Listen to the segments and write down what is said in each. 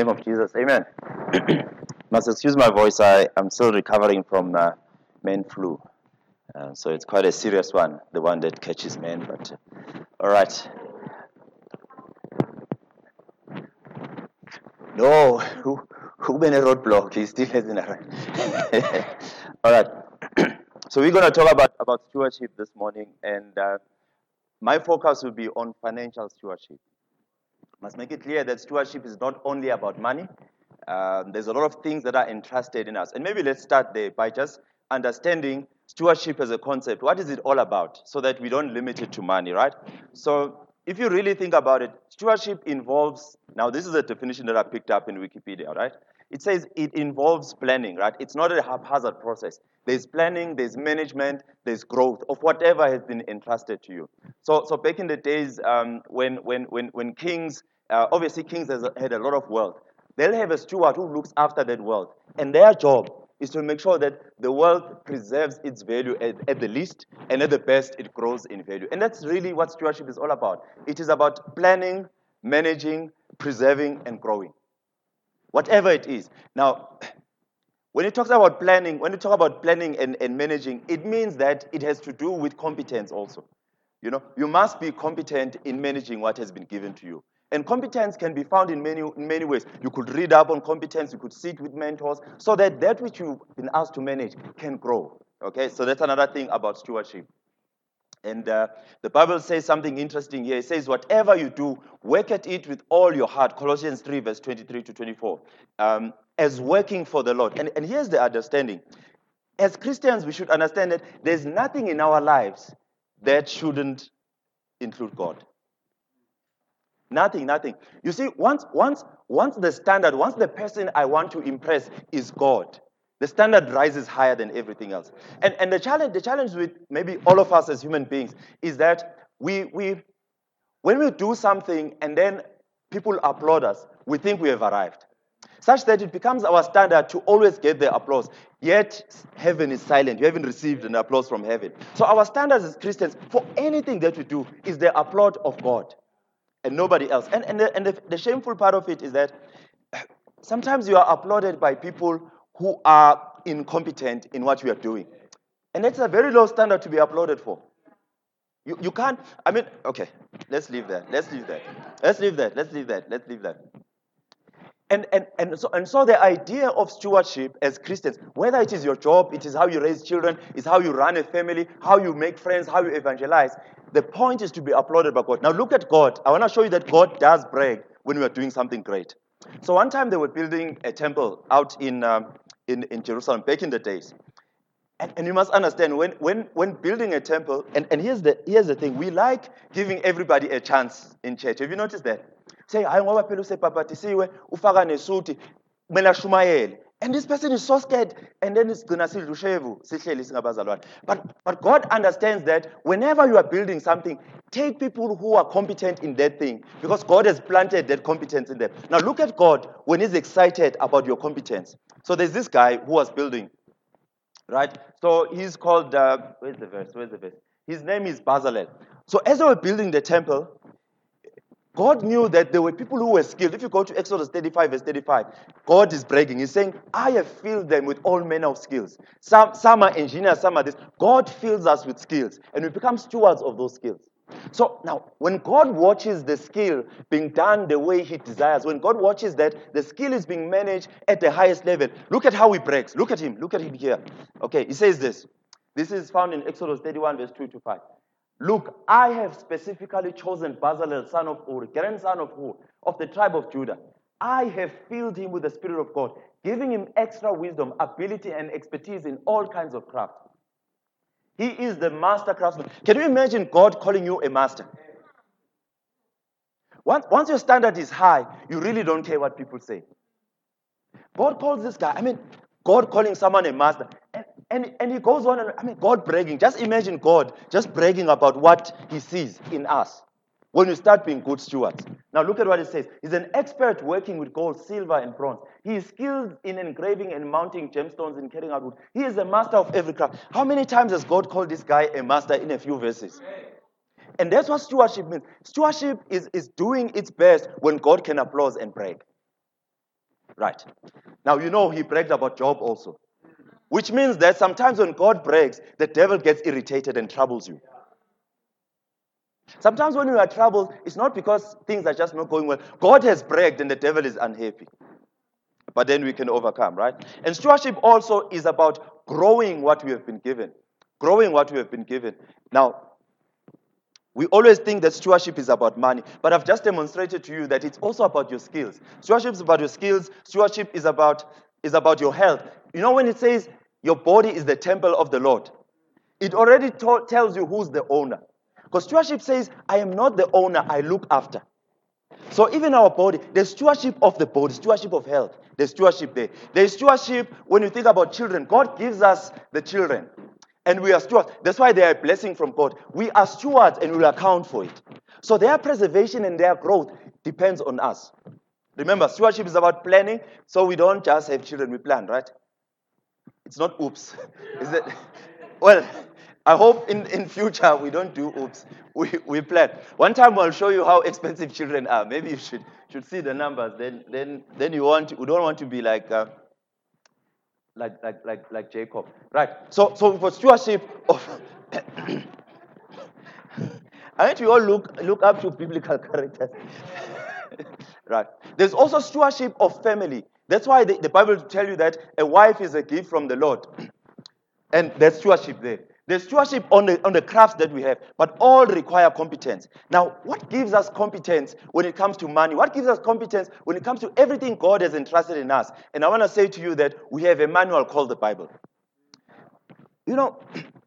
name of Jesus, amen. Must excuse my voice, I am still recovering from uh, man flu. Uh, so it's quite a serious one, the one that catches men. But uh, all right. No, who who been a roadblock? He still hasn't arrived. all right. so we're going to talk about about stewardship this morning, and uh, my focus will be on financial stewardship. Must make it clear that stewardship is not only about money. Um, there's a lot of things that are entrusted in us, and maybe let's start there by just understanding stewardship as a concept. What is it all about? So that we don't limit it to money, right? So if you really think about it, stewardship involves, now this is a definition that I picked up in Wikipedia, right? It says it involves planning, right? It's not a haphazard process. There's planning, there's management, there's growth of whatever has been entrusted to you. So, so back in the days um, when, when, when, when kings, uh, obviously kings has, had a lot of wealth, they'll have a steward who looks after that wealth. And their job is to make sure that the wealth preserves its value at, at, the least, and at the best, it grows in value. And that's really what stewardship is all about. It is about planning, managing, preserving, and growing. Whatever it is. Now, when it talks about planning, when you talk about planning and, and managing, it means that it has to do with competence also. You know, you must be competent in managing what has been given to you. And competence can be found in many, in many ways. You could read up on competence, you could sit with mentors, so that that which you've been asked to manage can grow. Okay, so that's another thing about stewardship. And uh, the Bible says something interesting here. It says, Whatever you do, work at it with all your heart. Colossians 3, verse 23 to 24. Um, as working for the Lord. And, and here's the understanding. As Christians, we should understand that there's nothing in our lives that shouldn't include God. Nothing, nothing. You see, once, once, once the standard, once the person I want to impress is God, the standard rises higher than everything else. And, and the, challenge, the challenge with maybe all of us as human beings is that we, we, when we do something and then people applaud us, we think we have arrived. Such that it becomes our standard to always get the applause. Yet heaven is silent. You haven't received an applause from heaven. So our standards as Christians for anything that we do is the applaud of God and nobody else. And, and, the, and the, the shameful part of it is that sometimes you are applauded by people who are incompetent in what you are doing. And that's a very low standard to be applauded for. You, you can't, I mean, okay, let's leave that. Let's leave that. Let's leave that. Let's leave that. Let's leave that. And, and, and, so, and so the idea of stewardship as Christians, whether it is your job, it is how you raise children, it's how you run a family, how you make friends, how you evangelize, the point is to be applauded by God. Now look at God. I want to show you that God does brag when we are doing something great. So one time they were building a temple out in, um, in, in Jerusalem back in the days. And, and you must understand when, when, when building a temple, and, and here's, the, here's the thing we like giving everybody a chance in church. Have you noticed that? Say, hayi ngoba phela usebhabhatisiwe ufaka nesuti kumele and this person is so scared. And then it's gonna see But but God understands that whenever you are building something, take people who are competent in that thing. Because God has planted that competence in them. Now look at God when He's excited about your competence. So there's this guy who was building, right? So he's called uh, where's the verse? Where's the verse? His name is Bezalel. So as they were building the temple, God knew that there were people who were skilled. If you go to Exodus 35, verse 35, God is bragging. He's saying, I have filled them with all manner of skills. Some, some are engineers, some are this. God fills us with skills, and we become stewards of those skills. So now, when God watches the skill being done the way He desires, when God watches that the skill is being managed at the highest level, look at how He brags. Look at Him. Look at Him here. Okay, He says this. This is found in Exodus 31, verse 2 to 5. Look, I have specifically chosen Bezalel, son of Uri, grandson of Hur, of the tribe of Judah. I have filled him with the Spirit of God, giving him extra wisdom, ability, and expertise in all kinds of craft. He is the master craftsman. Can you imagine God calling you a master? Once, once your standard is high, you really don't care what people say. God calls this guy, I mean, God calling someone a master. And, and, he goes on, and I mean, God bragging. Just imagine God just bragging about what he sees in us when you start being good stewards. Now, look at what it says. He's an expert working with gold, silver, and bronze. He is skilled in engraving and mounting gemstones and carrying out wood. He is a master of every craft. How many times has God called this guy a master in a few verses? And that's what stewardship means. Stewardship is, is doing its best when God can applaud and brag. Right. Now, you know, he bragged about Job also. Which means that sometimes when God breaks, the devil gets irritated and troubles you. Sometimes when you are troubled, it's not because things are just not going well. God has bragged and the devil is unhappy. But then we can overcome, right? And stewardship also is about growing what we have been given. Growing what we have been given. Now, we always think that stewardship is about money, but I've just demonstrated to you that it's also about your skills. Stewardship is about your skills. Stewardship is about, is about your health. You know, when it says your body is the temple of the Lord, it already to- tells you who's the owner. Because stewardship says, I am not the owner, I look after. So even our body, the stewardship of the body, stewardship of health. the stewardship there. There's stewardship when you think about children. God gives us the children. And we are stewards. That's why they are a blessing from God. We are stewards and we will account for it. So their preservation and their growth depends on us. Remember, stewardship is about planning, so we don't just have children, we plan, right? It's not oops. Is it? Well, I hope in, in future we don't do oops. We, we plan. One time I'll show you how expensive children are. Maybe you should, should see the numbers. Then, then, then you want we don't want to be like, uh, like, like, like, like Jacob. Right. So, so for stewardship of, I want you all look, look up to biblical characters. right. There's also stewardship of family. That's why the, the Bible tell you that a wife is a gift from the Lord. And there's stewardship there. There's stewardship on the, on the crafts that we have, but all require competence. Now, what gives us competence when it comes to money? What gives us competence when it comes to everything God has entrusted in us? And I want to say to you that we have a manual called the Bible. You know,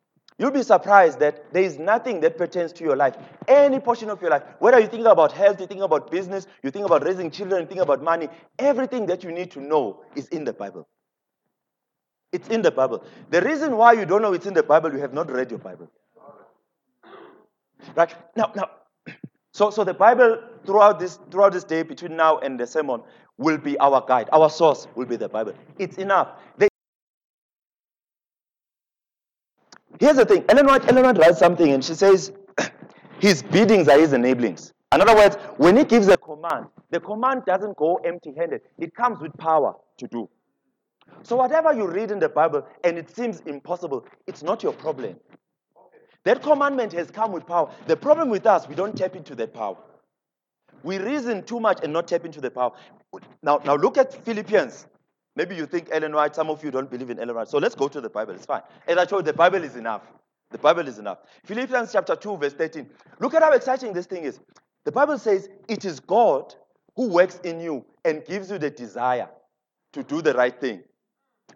you'll be surprised that there is nothing that pertains to your life, any portion of your life, whether you think about health, you think about business, you think about raising children, you think about money, everything that you need to know is in the Bible. It's in the Bible. The reason why you don't know it's in the Bible, you have not read your Bible. Right? Now, now, so, so the Bible throughout this, throughout this day, between now and the sermon, will be our guide. Our source will be the Bible. It's enough. Here's the thing. Ellen White, Ellen White writes something and she says, his biddings are his enablings. In other words, when he gives a command, the command doesn't go empty handed, it comes with power to do. So, whatever you read in the Bible and it seems impossible, it's not your problem. That commandment has come with power. The problem with us, we don't tap into that power. We reason too much and not tap into the power. Now, now look at Philippians. Maybe you think Ellen White, some of you don't believe in Ellen White. So let's go to the Bible. It's fine. As I told you, the Bible is enough. The Bible is enough. Philippians chapter 2, verse 13. Look at how exciting this thing is. The Bible says, It is God who works in you and gives you the desire to do the right thing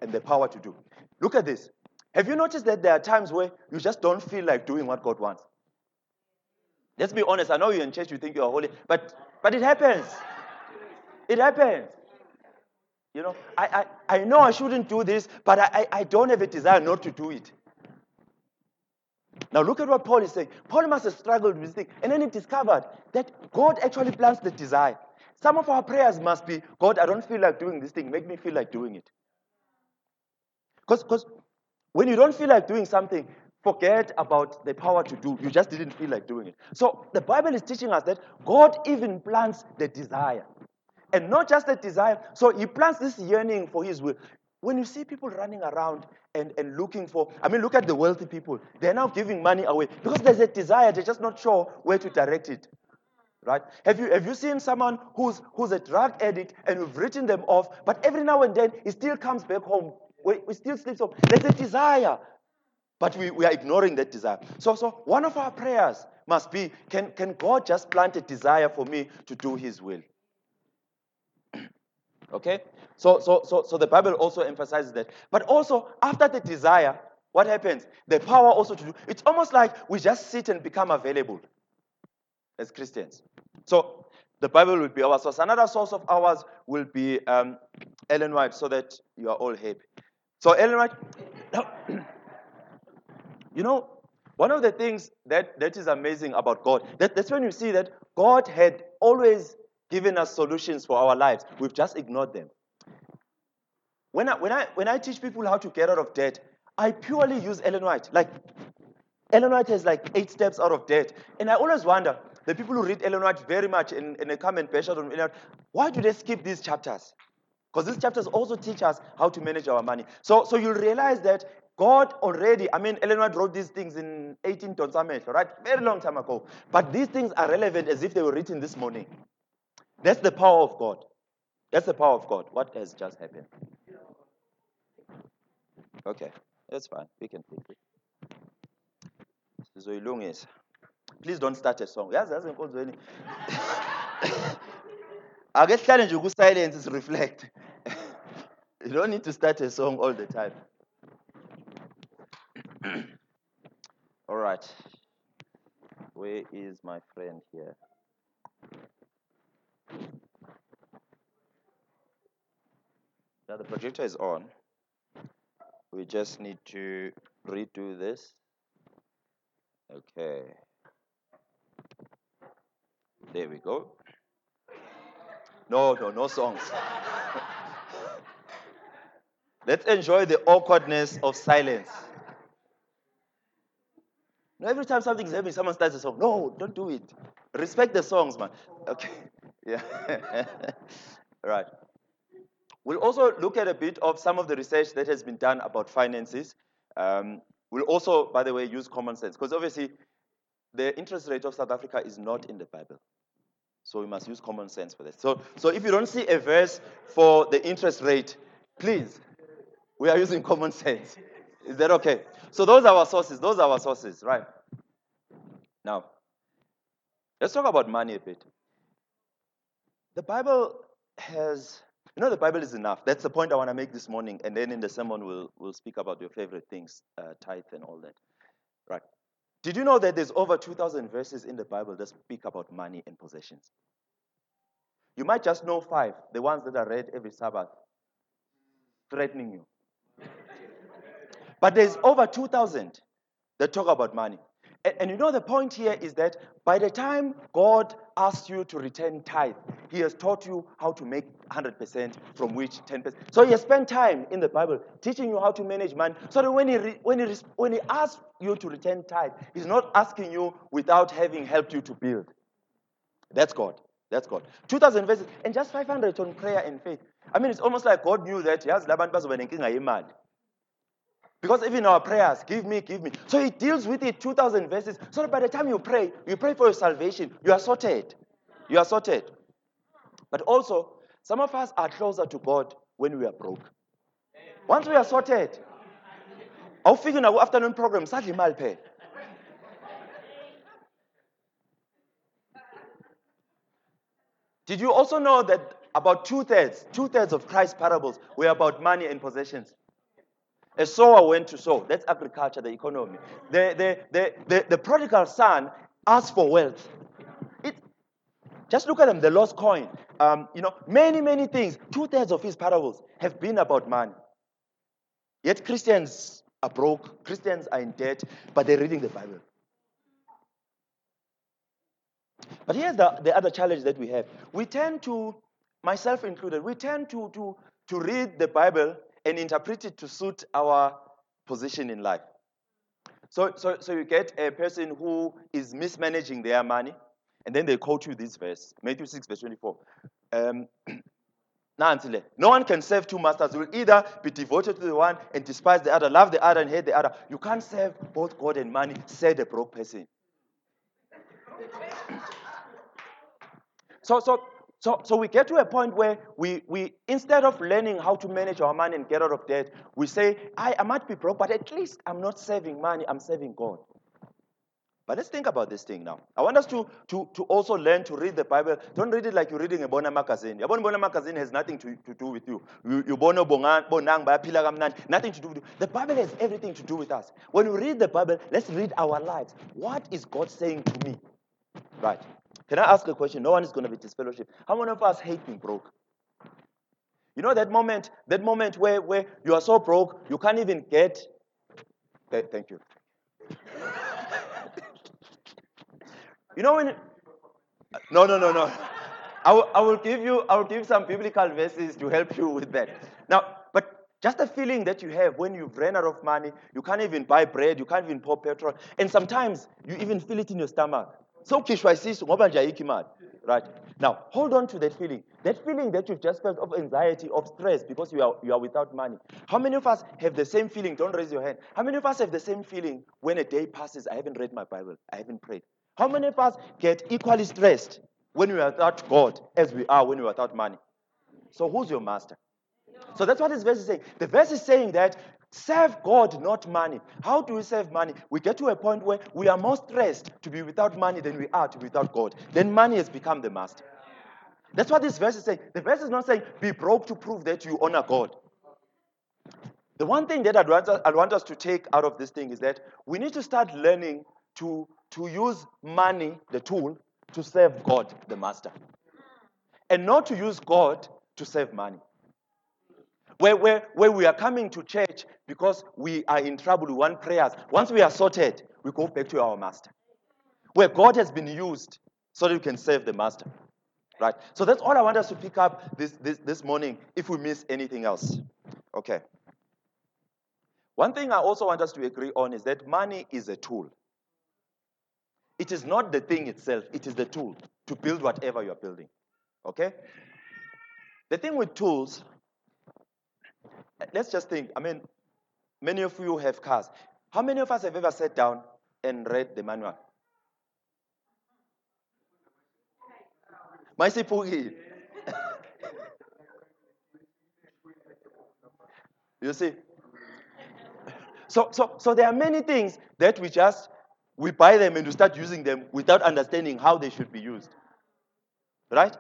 and the power to do. Look at this. Have you noticed that there are times where you just don't feel like doing what God wants? Let's be honest. I know you're in church, you think you are holy, but but it happens. It happens. You know, I, I, I know I shouldn't do this, but I, I, don't have a desire not to do it. Now look at what Paul is saying. Paul must have struggled with this. And then he discovered that God actually plants the desire. Some of our prayers must be, God, I don't feel like doing this thing. Make me feel like doing it. Because when you don't feel like doing something, forget about the power to do. You just didn't feel like doing it. So the Bible is teaching us that God even plants the desire. And not just a desire. So he plants this yearning for his will. When you see people running around and, and looking for, I mean, look at the wealthy people. They're now giving money away because there's a desire. They're just not sure where to direct it. Right? Have you, have you seen someone who's, who's a drug addict and we've written them off, but every now and then he still comes back home we, still sleep. So there's a desire, but we, we are ignoring that desire. So, so one of our prayers must be can, can God just plant a desire for me to do His will? Okay? So, so, so, so the Bible also emphasizes that. But also, after the desire, what happens? The power also to do. It's almost like we just sit and become available as Christians. So the Bible will be our source. Another source of ours will be um, Ellen White, so that you are all happy. So Ellen White, you know, one of the things that, that is amazing about God, that, that's when you see that God had always given us solutions for our lives. We've just ignored them. When I, when, I, when I teach people how to get out of debt, I purely use Ellen White. Like, Ellen White has like eight steps out of debt. And I always wonder, the people who read Ellen White very much and, and they come and bash out on Ellen White, why do they skip these chapters? Because these chapters also teach us how to manage our money. So, so you'll realize that God already, I mean, Ellen White wrote these things in 18 Tonsamet, right? Very long time ago. But these things are relevant as if they were written this morning. That's the power of God. That's the power of God. What has just happened? Okay, that's fine. We can take it. please don't start a song yazi yazi enkonzweni ake sihlale nje ku-silence si-reflect you don't need to start a song all the time all right where is my friend here now the projector is on we just need to redo this okay there we go no no no songs let's enjoy the awkwardness of silence now, every time something's happening, someone starts a song. No, don't do it. Respect the songs, man. Okay. Yeah. right. We'll also look at a bit of some of the research that has been done about finances. Um, we'll also, by the way, use common sense because obviously the interest rate of South Africa is not in the Bible. So we must use common sense for this. So, so if you don't see a verse for the interest rate, please, we are using common sense. Is that okay? So those are our sources. Those are our sources, right? Now, let's talk about money a bit. The Bible has, you know, the Bible is enough. That's the point I want to make this morning. And then in the sermon, we'll, we'll speak about your favorite things, uh, tithe and all that. Right. Did you know that there's over 2,000 verses in the Bible that speak about money and possessions? You might just know five, the ones that are read every Sabbath, threatening you. but there's over 2,000 that talk about money. And, and, you know, the point here is that by the time God asks you to return tithe, He has taught you how to make 100%, from which 10%. So He has spent time in the Bible teaching you how to manage money. So that when He, re, when, he when he asks you to return tithe, He's not asking you without having helped you to build. That's God. That's God. 2,000 verses and just 500 on prayer and faith. I mean, it's almost like God knew that. Yes, Because even our prayers, give me, give me. So he deals with it 2,000 verses. So by the time you pray, you pray for your salvation, you are sorted. You are sorted. But also, some of us are closer to God when we are broke. Once we are sorted, I'll awufike naku afternoon program sadla imali phela did you also know that about two-thirds two-thirds of christ's parables were about money and possessions a sower went to sow. That's agriculture, the economy. The, the, the, the, the prodigal son asked for wealth. It, just look at them, the lost coin. Um, you know, many, many things. Two thirds of his parables have been about money. Yet Christians are broke, Christians are in debt, but they're reading the Bible. But here's the, the other challenge that we have. We tend to, myself included, we tend to, to, to read the Bible and interpret it to suit our position in life. So, so, so you get a person who is mismanaging their money, and then they quote you this verse, Matthew 6, verse 24. Um, no one can serve two masters. You will either be devoted to the one and despise the other, love the other and hate the other. You can't serve both God and money, said a broke person. so, so so, so we get to a point where we, we, instead of learning how to manage our money and get out of debt, we say, I, I might be broke, but at least I'm not saving money, I'm saving God. But let's think about this thing now. I want us to, to, to also learn to read the Bible. Don't read it like you're reading a Bona magazine. A Bona magazine has nothing to, to do with you. You, bono bonang, nothing to do with you. The Bible has everything to do with us. When we read the Bible, let's read our lives. What is God saying to me? Right. Can I ask a question? No one is going to be disfellowship. How many of us hate being broke? You know that moment, that moment where, where you are so broke, you can't even get. thank you. you know when. No, no, no, no. I will, I will give you, I will give some biblical verses to help you with that. Now, but just the feeling that you have when you've ran out of money, you can't even buy bread, you can't even pour petrol, and sometimes you even feel it in your stomach. Sowukhishwa isisu ngoba nje ayikho Right? Now, hold on to that feeling. That feeling that you've just felt of anxiety, of stress because you are, you are without money. How many of us have the same feeling? Don't raise your hand. How many of us have the same feeling when a day passes? I haven't read my Bible. I haven't prayed. How many of us get equally stressed when we are without God as we are when we are without money? So, who's your master? So that's what this verse is saying. The verse is saying that serve God, not money. How do we serve money? We get to a point where we are more stressed to be without money than we are to be without God. Then money has become the master. That's what this verse is saying. The verse is not saying be broke to prove that you honor God. The one thing that I'd want, us, I'd want us to take out of this thing is that we need to start learning to, to use money, the tool, to serve God, the master. And not to use God to save money. Where, where, where we are coming to church because we are in trouble, we want prayers. Once we are sorted, we go back to our master. Where God has been used so that we can serve the master. Right? So that's all I want us to pick up this, this, this morning if we miss anything else. Okay. One thing I also want us to agree on is that money is a tool. It is not the thing itself, it is the tool to build whatever you're building. Okay? The thing with tools, let's just think. I mean, many of you have cars. How many of us have ever sat down and read the manual? Maisipuki. you see? So, so, so there are many things that we just we buy them and we start using them without understanding how they should be used. Right?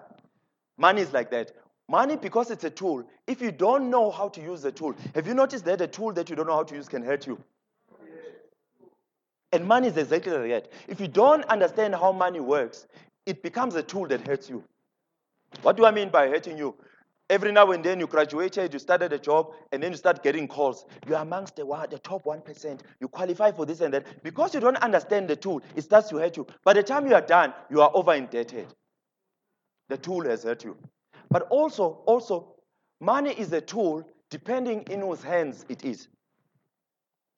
Money is like that. Money, because it's a tool, if you don't know how to use the tool, have you noticed that a tool that you don't know how to use can hurt you? And money is exactly like that. If you don't understand how money works, it becomes a tool that hurts you. What do I mean by hurting you? Every now and then you graduated, you started a job, and then you start getting calls. You're amongst the, one, the top 1%. You qualify for this and that. Because you don't understand the tool, it starts to hurt you. By the time you are done, you are over indebted. The tool has hurt you. But also, also, money is a tool depending in whose hands it is.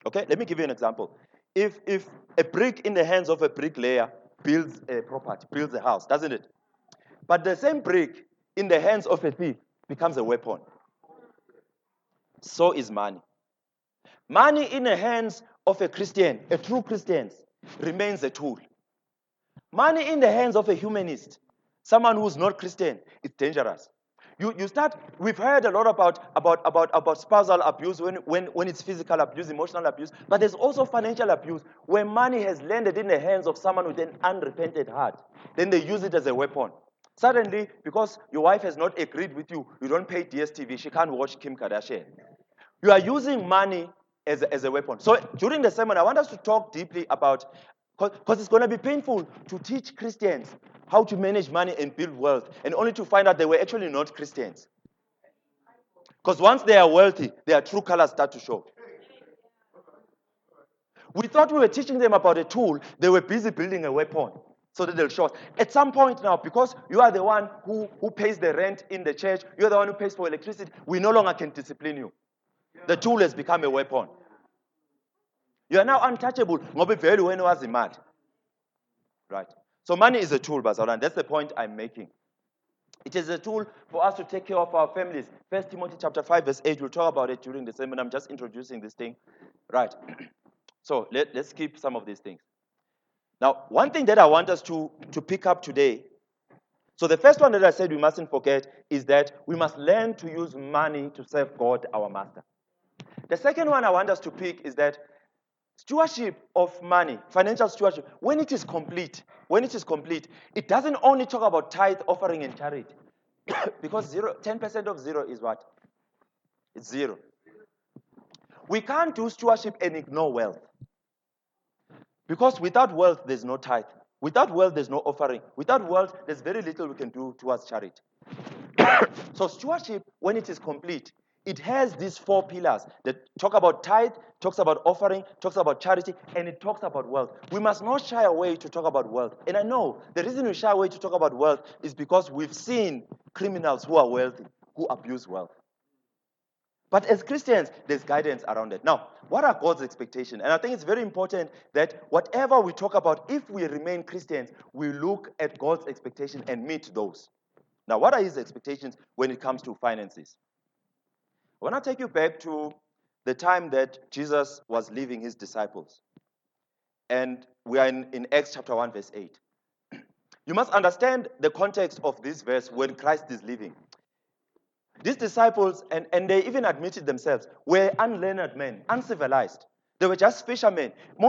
Okay, let me give you an example. If if a brick in the hands of a bricklayer builds a property, builds a house, doesn't it? But the same brick in the hands of a thief becomes a weapon. So is money. Money in the hands of a Christian, a true Christian, remains a tool. Money in the hands of a humanist Someone who's not Christian is dangerous. You, you start, we've heard a lot about, about, about, about spousal abuse when, when, when it's physical abuse, emotional abuse, but there's also financial abuse where money has landed in the hands of someone with an unrepented heart. Then they use it as a weapon. Suddenly, because your wife has not agreed with you, you don't pay DSTV, she can't watch Kim Kardashian. You are using money as a, as a weapon. So during the sermon, I want us to talk deeply about, because it's going to be painful to teach Christians how to manage money and build wealth, and only to find out they were actually not Christians. Because once they are wealthy, their true colors start to show. We thought we were teaching them about a tool, they were busy building a weapon so that they'll show us. At some point now, because you are the one who, who pays the rent in the church, you're the one who pays for electricity, we no longer can discipline you. The tool has become a weapon. You are now untouchable. Right. So money is a tool, Bazalan. That's the point I'm making. It is a tool for us to take care of our families. First Timothy chapter 5, verse 8. We'll talk about it during the sermon. I'm just introducing this thing. Right. so let, let's keep some of these things. Now, one thing that I want us to, to pick up today. So the first one that I said we mustn't forget is that we must learn to use money to serve God, our master. The second one I want us to pick is that Stewardship of money, financial stewardship, when it is complete, when it is complete, it doesn't only talk about tithe, offering, and charity. because zero, 10% of zero is what? It's zero. We can't do stewardship and ignore wealth. Because without wealth, there's no tithe. Without wealth, there's no offering. Without wealth, there's very little we can do towards charity. so stewardship, when it is complete, it has these four pillars that talk about tithe, talks about offering, talks about charity, and it talks about wealth. We must not shy away to talk about wealth. And I know the reason we shy away to talk about wealth is because we've seen criminals who are wealthy, who abuse wealth. But as Christians, there's guidance around it. Now, what are God's expectations? And I think it's very important that whatever we talk about, if we remain Christians, we look at God's expectation and meet those. Now, what are his expectations when it comes to finances? I want to take you back to the time that Jesus was leaving his disciples. And we are in, in Acts chapter 1, verse 8. You must understand the context of this verse when Christ is leaving. These disciples, and, and they even admitted themselves, were unlearned men, uncivilized. They were just fishermen. They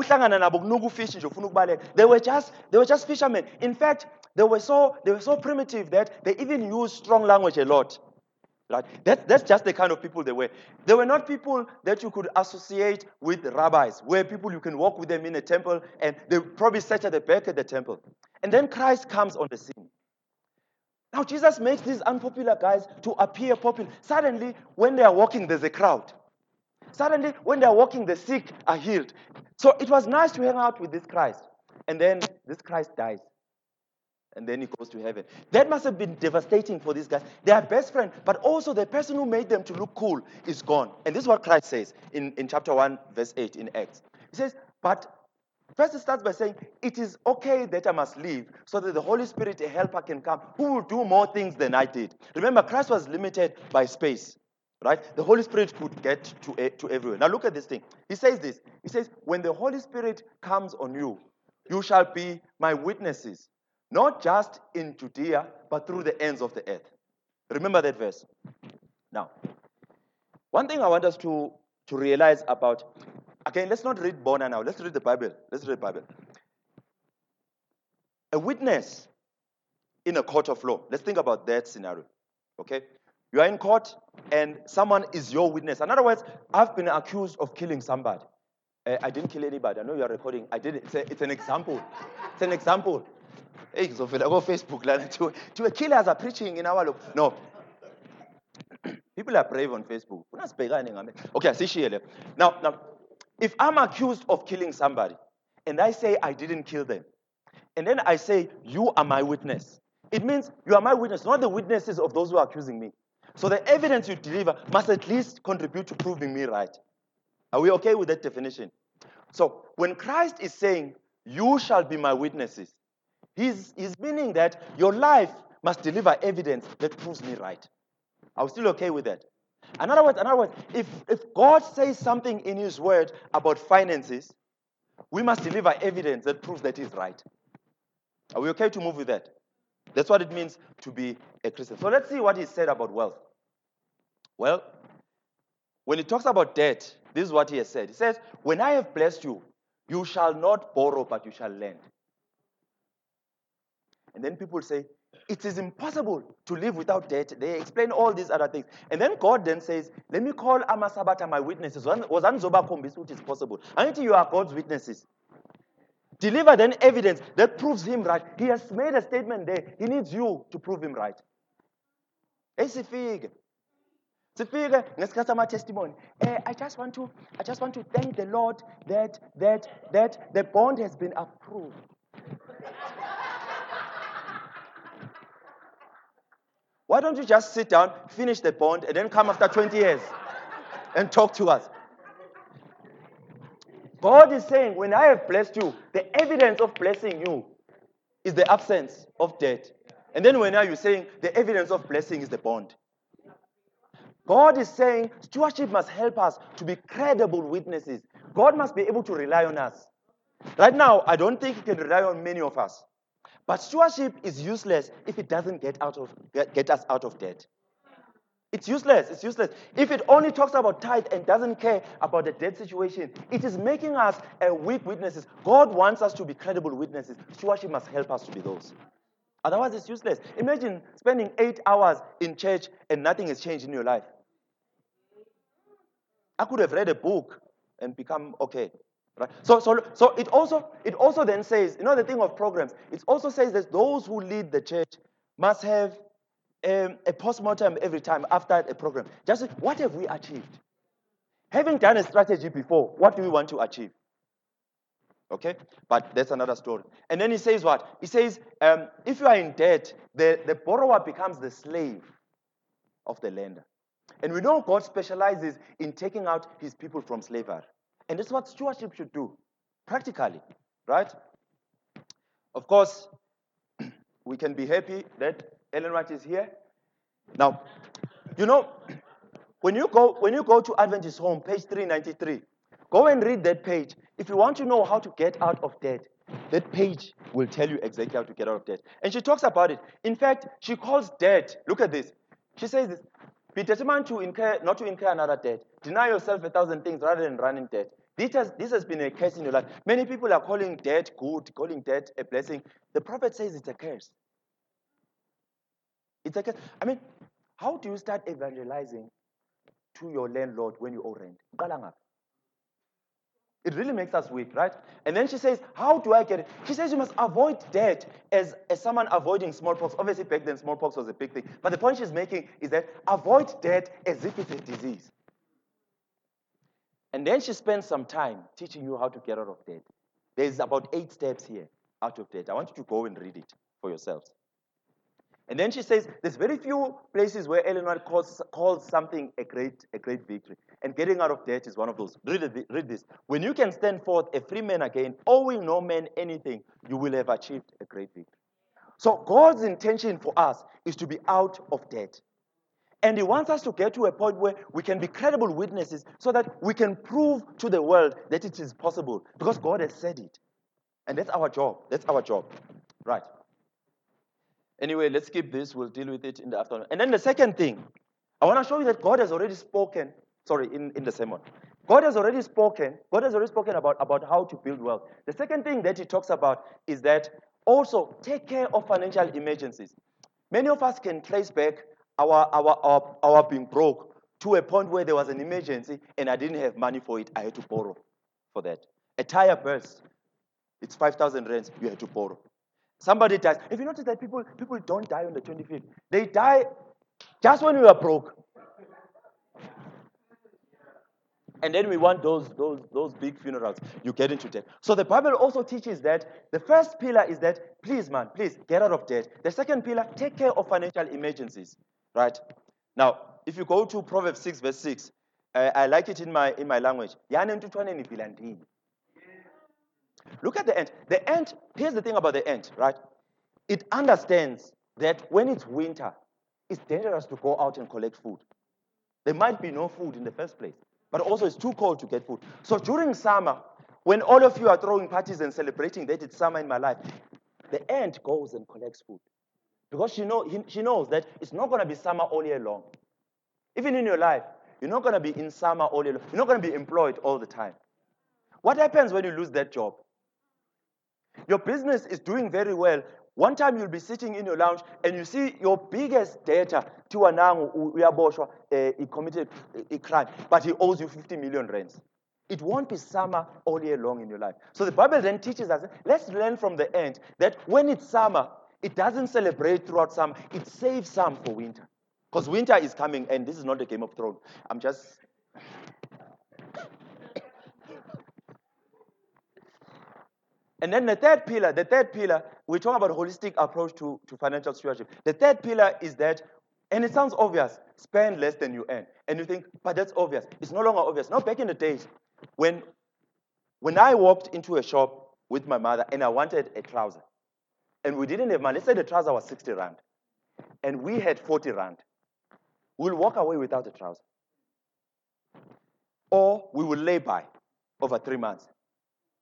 were just, they were just fishermen. In fact, they were so they were so primitive that they even used strong language a lot. Right? That, that's just the kind of people they were. They were not people that you could associate with rabbis, where people you can walk with them in a temple and they probably sat at the back of the temple. And then Christ comes on the scene. Now, Jesus makes these unpopular guys to appear popular. Suddenly, when they are walking, there's a crowd. Suddenly, when they are walking, the sick are healed. So it was nice to hang out with this Christ. And then this Christ dies. And then he goes to heaven. That must have been devastating for these guys. They are best friend, but also the person who made them to look cool is gone. And this is what Christ says in, in chapter 1, verse 8 in Acts. He says, But First, it starts by saying, It is okay that I must leave so that the Holy Spirit, a helper, can come who will do more things than I did. Remember, Christ was limited by space, right? The Holy Spirit could get to, to everywhere. Now, look at this thing. He says this He says, When the Holy Spirit comes on you, you shall be my witnesses, not just in Judea, but through the ends of the earth. Remember that verse. Now, one thing I want us to, to realize about Again, let's not read Bona now. Let's read the Bible. Let's read the Bible. A witness in a court of law. Let's think about that scenario. Okay? You are in court and someone is your witness. In other words, I've been accused of killing somebody. Uh, I didn't kill anybody. I know you are recording. I did it. It's, a, it's an example. It's an example. Hey, so go Facebook. To, to killers are preaching in our look. No. People are brave on Facebook. Okay, see here. Now, now, if I'm accused of killing somebody and I say I didn't kill them, and then I say, You are my witness, it means you are my witness, not the witnesses of those who are accusing me. So the evidence you deliver must at least contribute to proving me right. Are we okay with that definition? So when Christ is saying, You shall be my witnesses, he's, he's meaning that your life must deliver evidence that proves me right. We still okay with that? In other words, in other words if, if God says something in His Word about finances, we must deliver evidence that proves that He's right. Are we okay to move with that? That's what it means to be a Christian. So let's see what He said about wealth. Well, when He talks about debt, this is what He has said. He says, When I have blessed you, you shall not borrow, but you shall lend. And then people say, it is impossible to live without debt. They explain all these other things. And then God then says, Let me call Amasabata my witnesses. Which is possible. And you are God's witnesses. Deliver then evidence that proves him right. He has made a statement there. He needs you to prove him right. Esifike. Sifike ngesikhathi my testimony. Eh, I just want to I just want to thank the Lord that that that the bond has been approved. Why don't you just sit down, finish the bond, and then come after 20 years and talk to us? God is saying, when I have blessed you, the evidence of blessing you is the absence of debt. And then when are you saying the evidence of blessing is the bond? God is saying stewardship must help us to be credible witnesses. God must be able to rely on us. Right now, I don't think He can rely on many of us. But stewardship is useless if it doesn't get, out of, get, us out of debt. It's useless. It's useless. If it only talks about tithe and doesn't care about the debt situation, it is making us a weak witnesses. God wants us to be credible witnesses. Stewardship must help us to be those. Otherwise, it's useless. Imagine spending eight hours in church and nothing has changed in your life. I could have read a book and become okay. Right? So, so, so it also it also then says, you know, the thing of programs. It also says that those who lead the church must have um, a postmortem every time after a program. Just what have we achieved? Having done a strategy before, what do we want to achieve? Okay, but that's another story. And then he says what? He says, um, if you are in debt, the, the borrower becomes the slave of the lender. And we know God specializes in taking out his people from slavery. And that's what stewardship should do, practically, right? Of course, we can be happy that Ellen White is here. Now, you know, when you go when you go to Adventist Home, page 393, go and read that page. If you want to know how to get out of debt, that page will tell you exactly how to get out of debt. And she talks about it. In fact, she calls debt. Look at this. She says this. Be determined to incur, not to incur another debt. Deny yourself a thousand things rather than running debt. This has, this has been a curse in your life. Many people are calling debt good, calling debt a blessing. The prophet says it's a curse. It's a curse. I mean, how do you start evangelizing to your landlord when you owe rent? It really makes us weak, right? And then she says, How do I get it? She says you must avoid debt as, as someone avoiding smallpox. Obviously, back then, smallpox was a big thing. But the point she's making is that avoid debt as if it's a disease. And then she spends some time teaching you how to get out of debt. There's about eight steps here out of debt. I want you to go and read it for yourselves. And then she says, there's very few places where Ellen White calls, calls something a great, a great victory. And getting out of debt is one of those. Read, read this. When you can stand forth a free man again, owing no man anything, you will have achieved a great victory. So God's intention for us is to be out of debt. And He wants us to get to a point where we can be credible witnesses so that we can prove to the world that it is possible because God has said it. And that's our job. That's our job. Right. Anyway, let's skip this. We'll deal with it in the afternoon. And then the second thing, I want to show you that God has already spoken. Sorry, in, in the sermon. God has already spoken. God has already spoken about, about how to build wealth. The second thing that he talks about is that also take care of financial emergencies. Many of us can trace back our, our, our, our being broke to a point where there was an emergency and I didn't have money for it. I had to borrow for that. A tire burst. It's 5,000 rands. You had to borrow. Somebody dies. If you notice that people, people don't die on the 25th, they die just when you are broke. And then we want those, those, those big funerals. You get into debt. So the Bible also teaches that the first pillar is that, please, man, please get out of debt. The second pillar, take care of financial emergencies. Right? Now, if you go to Proverbs 6, verse 6, uh, I like it in my, in my language. Look at the ant. The ant, here's the thing about the ant, right? It understands that when it's winter, it's dangerous to go out and collect food. There might be no food in the first place, but also it's too cold to get food. So during summer, when all of you are throwing parties and celebrating that it's summer in my life, the ant goes and collects food. Because she, know, he, she knows that it's not going to be summer all year long. Even in your life, you're not going to be in summer all year long. You're not going to be employed all the time. What happens when you lose that job? Your business is doing very well. One time you'll be sitting in your lounge and you see your biggest debtor, Tiwanangu Uyaboshwa, uh, he committed a crime, but he owes you 50 million rands. It won't be summer all year long in your life. So the Bible then teaches us, let's learn from the end that when it's summer, it doesn't celebrate throughout summer. It saves some for winter. Because winter is coming, and this is not a Game of Thrones. I'm just. And then the third pillar, the third pillar, we talk about holistic approach to, to financial stewardship. The third pillar is that, and it sounds obvious, spend less than you earn. And you think, but that's obvious. It's no longer obvious. Now, back in the days, when, when I walked into a shop with my mother and I wanted a trouser, and we didn't have money. Let's say the trouser was 60 rand, and we had 40 rand. We'll walk away without a trouser. Or we will lay by over three months,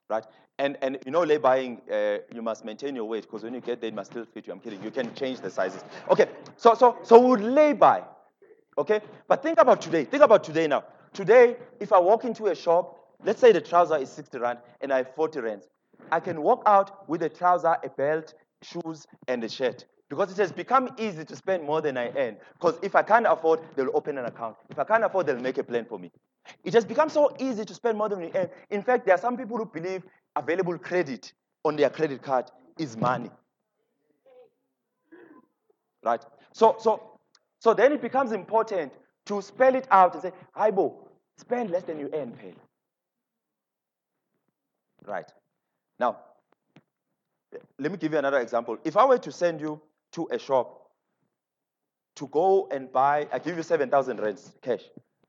right? And, and you know, lay buying, uh, you must maintain your weight because when you get there, it must still fit you. I'm kidding. You can change the sizes. Okay, so so so we would lay by, okay? But think about today. Think about today now. Today, if I walk into a shop, let's say the trouser is 60 rand and I have 40 rands, I can walk out with a trouser, a belt, shoes, and a shirt. Because it has become easy to spend more than I earn. Because if I can't afford, they'll open an account. If I can't afford, they'll make a plan for me. It has become so easy to spend more than we earn. In fact, there are some people who believe available credit on their credit card is money. Right? So, so, so then it becomes important to spell it out and say, Ibo, spend less than you earn, pay. Right. Now, let me give you another example. If I were to send you to a shop to go and buy, I give you 7,000 rands cash.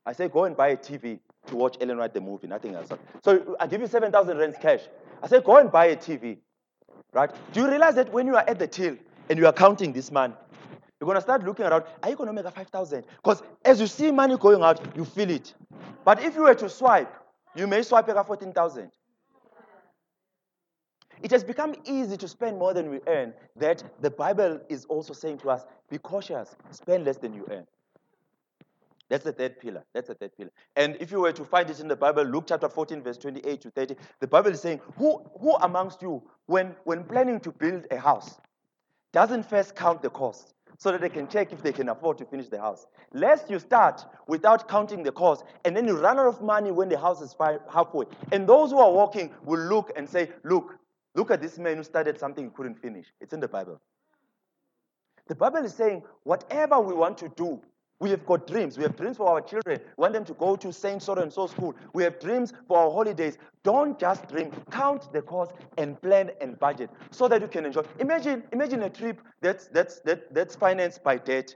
I say, go and buy a TV to watch Ellen White the movie, nothing else. So I give you 7,000 rands cash. I say, go and buy a TV. Right? Do you realize that when you are at the till and you are counting this man, you're going to start looking around, are you going to make a 5,000? Because as you see money going out, you feel it. But if you were to swipe, you may swipe a 14,000. It has become easy to spend more than we earn that the Bible is also saying to us, be cautious, spend less than you earn. That's the third pillar. That's the third pillar. And if you were to find it in the Bible, Luke chapter 14, verse 28 to 30, the Bible is saying, Who, who amongst you, when, when planning to build a house, doesn't first count the cost so that they can check if they can afford to finish the house? Lest you start without counting the cost, and then you run out of money when the house is halfway. And those who are walking will look and say, Look, look at this man who started something he couldn't finish. It's in the Bible. The Bible is saying, whatever we want to do, we have got dreams. We have dreams for our children. We want them to go to Saint so and so school. We have dreams for our holidays. Don't just dream. Count the cost and plan and budget so that you can enjoy. Imagine, imagine a trip that's that's that, that's financed by debt.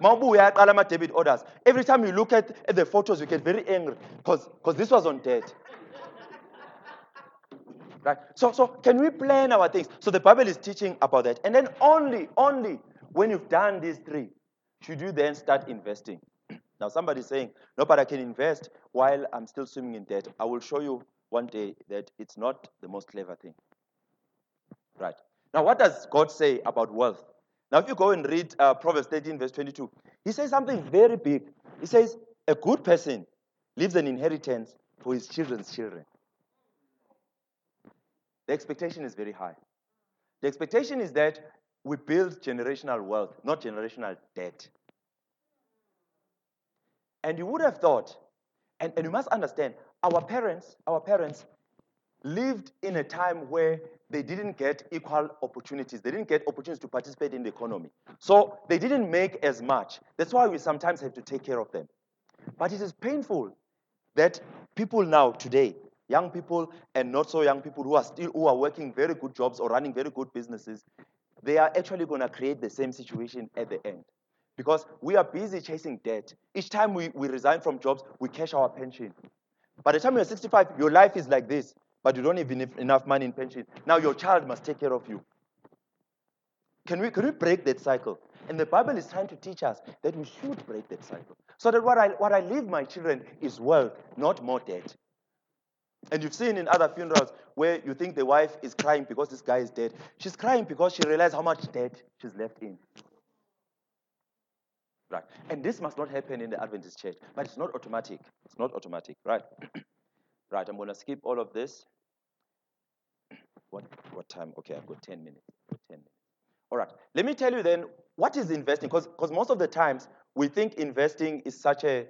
debit orders. Every time you look at, at the photos, you get very angry because this was on debt. right? So, so can we plan our things? So the Bible is teaching about that. And then only, only when you've done these three, should you then start investing? now, somebody's saying, no, but I can invest while I'm still swimming in debt. I will show you one day that it's not the most clever thing. Right. Now, what does God say about wealth? Now, if you go and read uh, Proverbs 13, verse 22, he says something very big. He says, A good person leaves an inheritance for his children's children. The expectation is very high. The expectation is that we build generational wealth, not generational debt. And you would have thought, and, and you must understand, our parents, our parents lived in a time where they didn't get equal opportunities. They didn't get opportunities to participate in the economy. So they didn't make as much. That's why we sometimes have to take care of them. But it is painful that people now, today, young people and not so young people who are still who are working very good jobs or running very good businesses, they are actually going to create the same situation at the end. Because we are busy chasing debt. Each time we, we resign from jobs, we cash our pension. By the time you're 65, your life is like this, but you don't even have enough money in pension. Now your child must take care of you. Can we, can we break that cycle? And the Bible is trying to teach us that we should break that cycle. So that what I, what I leave my children is wealth, not more debt. And you've seen in other funerals where you think the wife is crying because this guy is dead. She's crying because she realized how much debt she's left in. Right. And this must not happen in the Adventist church, but it's not automatic. It's not automatic, right? right, I'm going to skip all of this. What, what time? Okay, I've got 10 minutes. Got 10 minutes. All right. Let me tell you then what is investing because most of the times we think investing is such a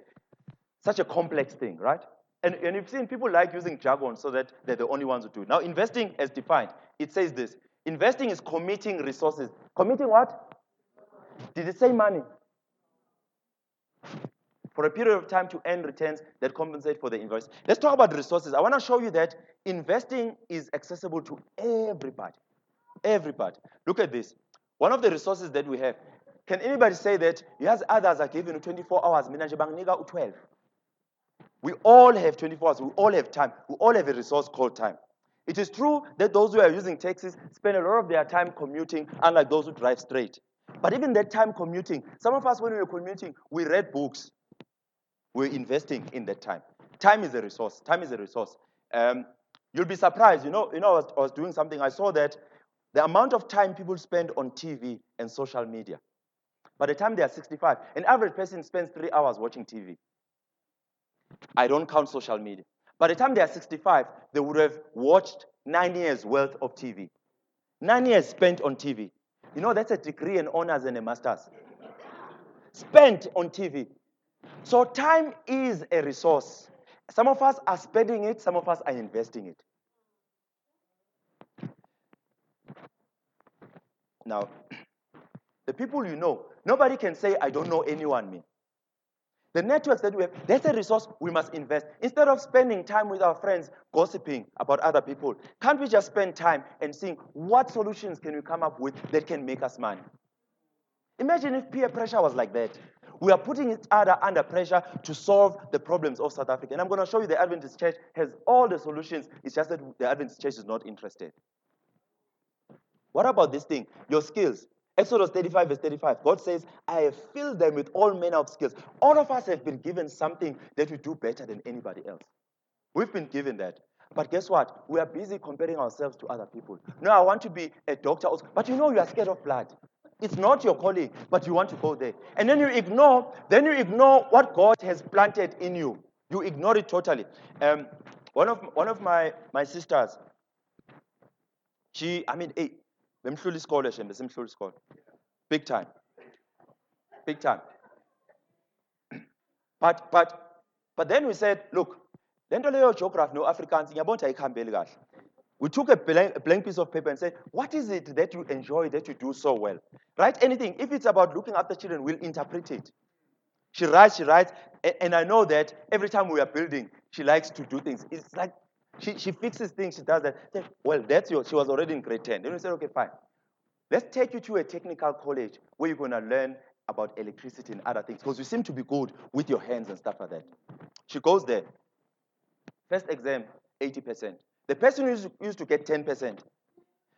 such a complex thing, right? And, and you've seen people like using jargon so that they're the only ones who do it. Now, investing as defined, it says this. Investing is committing resources. Committing what? Did it say money? For a period of time to earn returns that compensate for the investment. Let's talk about resources. I want to show you that investing is accessible to everybody. Everybody. Look at this. One of the resources that we have. Can anybody say that yes, others are given 24 hours, mina 12? We all have 24 hours. We all have time. We all have a resource called time. It is true that those who are using taxis spend a lot of their time commuting, unlike those who drive straight. But even that time commuting, some of us, when we were commuting, we read books. We're investing in that time. Time is a resource. Time is a resource. Um, you'll be surprised. You know, you know I was, I was doing something. I saw that the amount of time people spend on TV and social media. By the time they are 65, an average person spends three hours watching TV. I don't count social media. By the time they are 65, they would have watched nine years worth of TV. Nine years spent on TV. You know, that's a degree and honors and a master's. Spent on TV. So time is a resource. Some of us are spending it, some of us are investing it. Now, the people you know, nobody can say, I don't know anyone, me. The networks that we have, that's a resource we must invest. Instead of spending time with our friends gossiping about other people, can't we just spend time and seeing what solutions can we come up with that can make us money? Imagine if peer pressure was like that. We are putting each other under pressure to solve the problems of South Africa. And I'm going to show you the Adventist church has all the solutions. It's just that the Adventist church is not interested. What about this thing? Your skills. Exodus 35, verse 35. God says, I have filled them with all manner of skills. All of us have been given something that we do better than anybody else. We've been given that. But guess what? We are busy comparing ourselves to other people. No, I want to be a doctor also. But you know you are scared of blood. It's not your calling, but you want to go there. And then you ignore, then you ignore what God has planted in you. You ignore it totally. Um, one of one of my, my sisters, she, I mean, hey, bemhlula isikole shembe simhlula isikole big time big time but but but then we said look le nto leyo geography no-afrikaans ngiyabona ayikuhambeli kahle we took a blank, a blank, piece of paper and said, What is it that you enjoy, that you do so well? Write anything. If it's about looking after children, we'll interpret it. She writes, she writes, and, and I know that every time we are building, she likes to do things. It's like she, she fixes things, she does that. Say, well, that's your, she was already in grade 10. Then we said, okay, fine. Let's take you to a technical college where you're going to learn about electricity and other things because you seem to be good with your hands and stuff like that. She goes there. First exam, 80%. The person who used, used to get 10%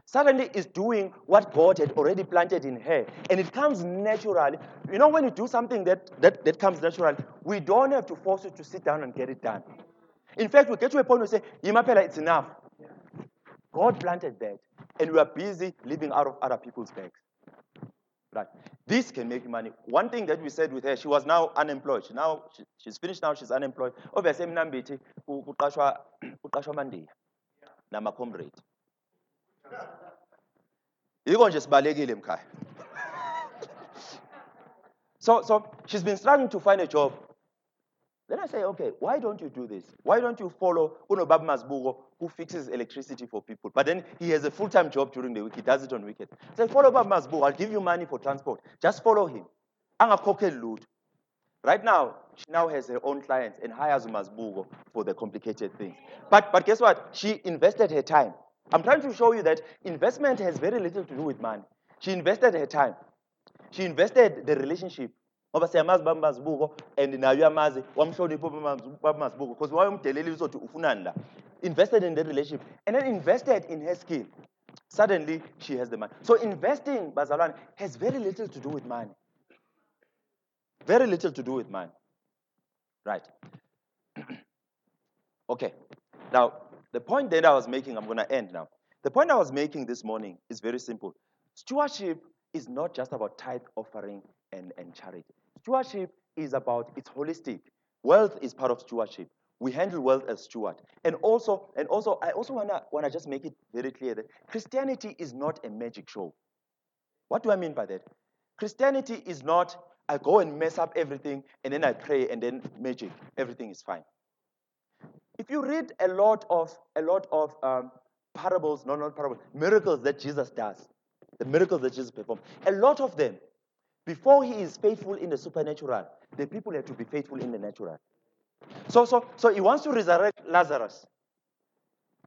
suddenly is doing what God had already planted in her. And it comes naturally. You know, when you do something that, that, that comes naturally, we don't have to force you to sit down and get it done. In fact, we get to a point where we say, Yimapela, it's enough. God planted that, and we are busy living out of other people's bags. Right. This can make money. One thing that we said with her, she was now unemployed. She now she, she's finished now, she's unemployed. Obviously, mnambithi kuqashwa mandiya nama comrade. Yiko nje sibalekile mkhaya. So so she's been struggling to find a job. Then I say, okay, why don't you do this? Why don't you follow Unobab Mazibuko, who fixes electricity for people? But then he has a full-time job during the week. He does it on weekend. Say, follow Bab Mazibuko. I'll give you money for transport. Just follow him. Right now, she now has her own clients and hires Mazibuko for the complicated things. But, but guess what? She invested her time. I'm trying to show you that investment has very little to do with money. She invested her time. She invested the relationship ngoba siyamazi baba mazibuko and nayo uyamazi wamhlonipha baba mazibuko because wayomdeleli uzothi ufunani la invested in the relationship and then invested in her skill. Suddenly she has the money. So investing bazalwane has very little to do with money. Very little to do with money. Right. Okay. Now the point that i was making i'm going to end now. The point i was making this morning is very simple. Stewardship is not just about tithe offering and, and charity. Stewardship is about, it's holistic. Wealth is part of stewardship. We handle wealth as steward. And also, and also, I also wanna wanna just make it very clear that Christianity is not a magic show. What do I mean by that? Christianity is not I go and mess up everything and then I pray and then magic, everything is fine. If you read a lot of a lot of um, parables, no, not parables, miracles that Jesus does, the miracles that Jesus performed, a lot of them before he is faithful in the supernatural, the people have to be faithful in the natural. So, so, so he wants to resurrect Lazarus.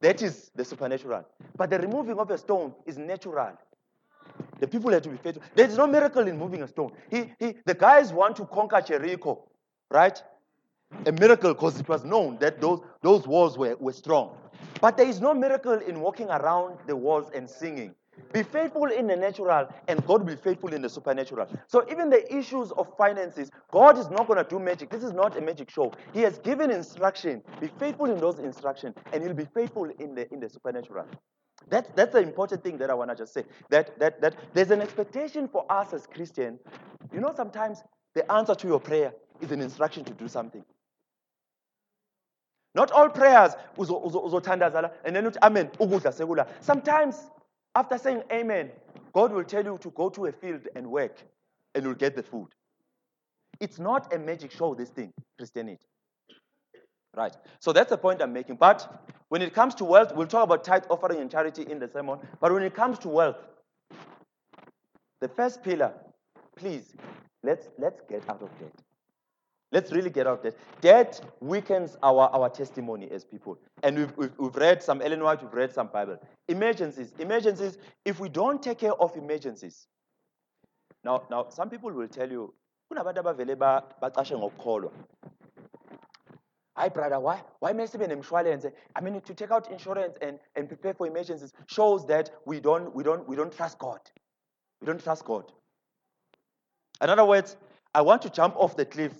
That is the supernatural. But the removing of a stone is natural. The people have to be faithful. There is no miracle in moving a stone. He, he, the guys want to conquer Jericho, right? A miracle because it was known that those, those walls were, were strong. But there is no miracle in walking around the walls and singing. Be faithful in the natural, and God will be faithful in the supernatural. So, even the issues of finances, God is not going to do magic. This is not a magic show. He has given instruction. Be faithful in those instructions, and He'll be faithful in the in the supernatural. That's that's the important thing that I want to just say. That that that there's an expectation for us as Christians. You know, sometimes the answer to your prayer is an instruction to do something. Not all prayers and then amen Sometimes after saying amen, God will tell you to go to a field and work, and you'll get the food. It's not a magic show, this thing, Christianity. Right. So that's the point I'm making. But when it comes to wealth, we'll talk about tithe offering and charity in the sermon. But when it comes to wealth, the first pillar, please, let's let's get out of debt. Let's really get out there. Debt weakens our, our testimony as people. And we've, we've, we've read some Ellen White, we've read some Bible. Emergencies. Emergencies, if we don't take care of emergencies, Now, now some people will tell you. Hi, brother, why, why must be an insurance? I mean, to take out insurance and, and prepare for emergencies shows that we don't, we, don't, we don't trust God. We don't trust God. In other words, I want to jump off the cliff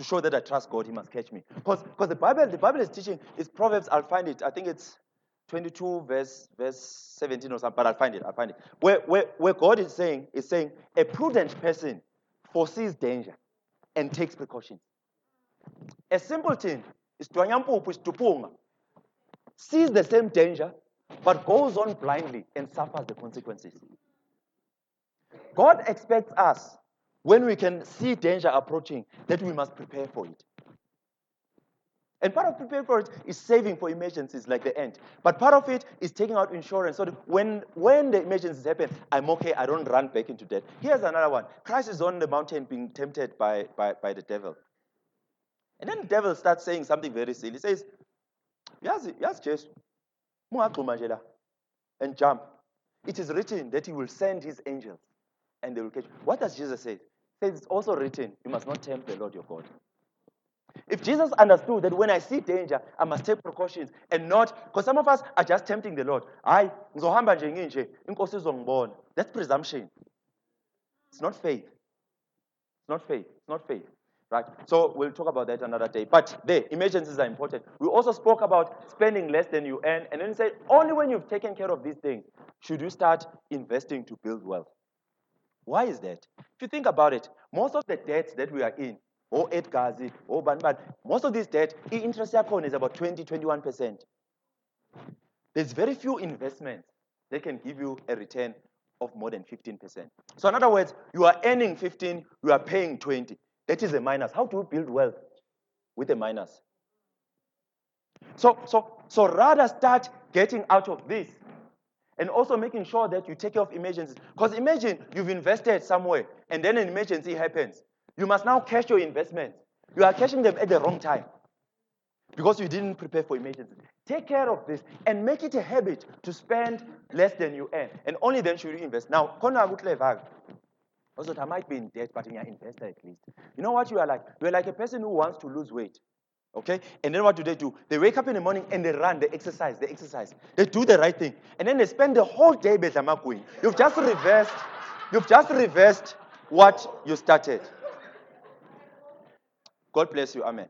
to show that I trust God. He must catch me. Because the Bible, the Bible is teaching, it's Proverbs, I'll find it. I think it's 22 verse, verse 17 or something, but I'll find it, I'll find it. Where, where, where God is saying, is saying, a prudent person foresees danger and takes precautions. A simpleton is is tupunga, sees the same danger, but goes on blindly and suffers the consequences. God expects us, when we can see danger approaching, that we must prepare for it. And part of preparing for it is saving for emergencies like the end. But part of it is taking out insurance so that when, when the emergencies happen, I'm okay, I don't run back into debt. Here's another one. Christ is on the mountain being tempted by, by, by the devil. And then the devil starts saying something very silly. He says, Yes, yes, Jesus. And jump. It is written that he will send his angels and they will catch you. What does Jesus say? Says it's also written, you must not tempt the Lord your God. If Jesus understood that when I see danger, I must take precautions and not, because some of us are just tempting the Lord. I, That's presumption. It's not faith. It's not faith. It's not faith. Right? So we'll talk about that another day. But the emergencies are important. We also spoke about spending less than you earn, and then said only when you've taken care of these things should you start investing to build wealth. Why is that? If you think about it, most of the debts that we are in, or eight gazi, or banban, most of this debt, interest yakon is about 20, 21%. There's very few investments that can give you a return of more than 15%. So in other words, you are earning 15, you are paying 20. That is a minus. How do you build wealth with a minus? So, so, so rather start getting out of this and also making sure that you take care of emergencies. Because imagine you've invested somewhere and then an emergency happens. You must now cash your investments. You are cashing them at the wrong time because you didn't prepare for emergencies. Take care of this and make it a habit to spend less than you earn. And only then should you invest. Now, also, I might be in debt, but you're an investor at least. You know what you are like? You are like a person who wants to lose weight. Okay? And then what do they do? They wake up in the morning and they run, they exercise, they exercise. They do the right thing. And then they spend the whole day betamakuing. You've just reversed, you've just reversed what you started. God bless you. Amen.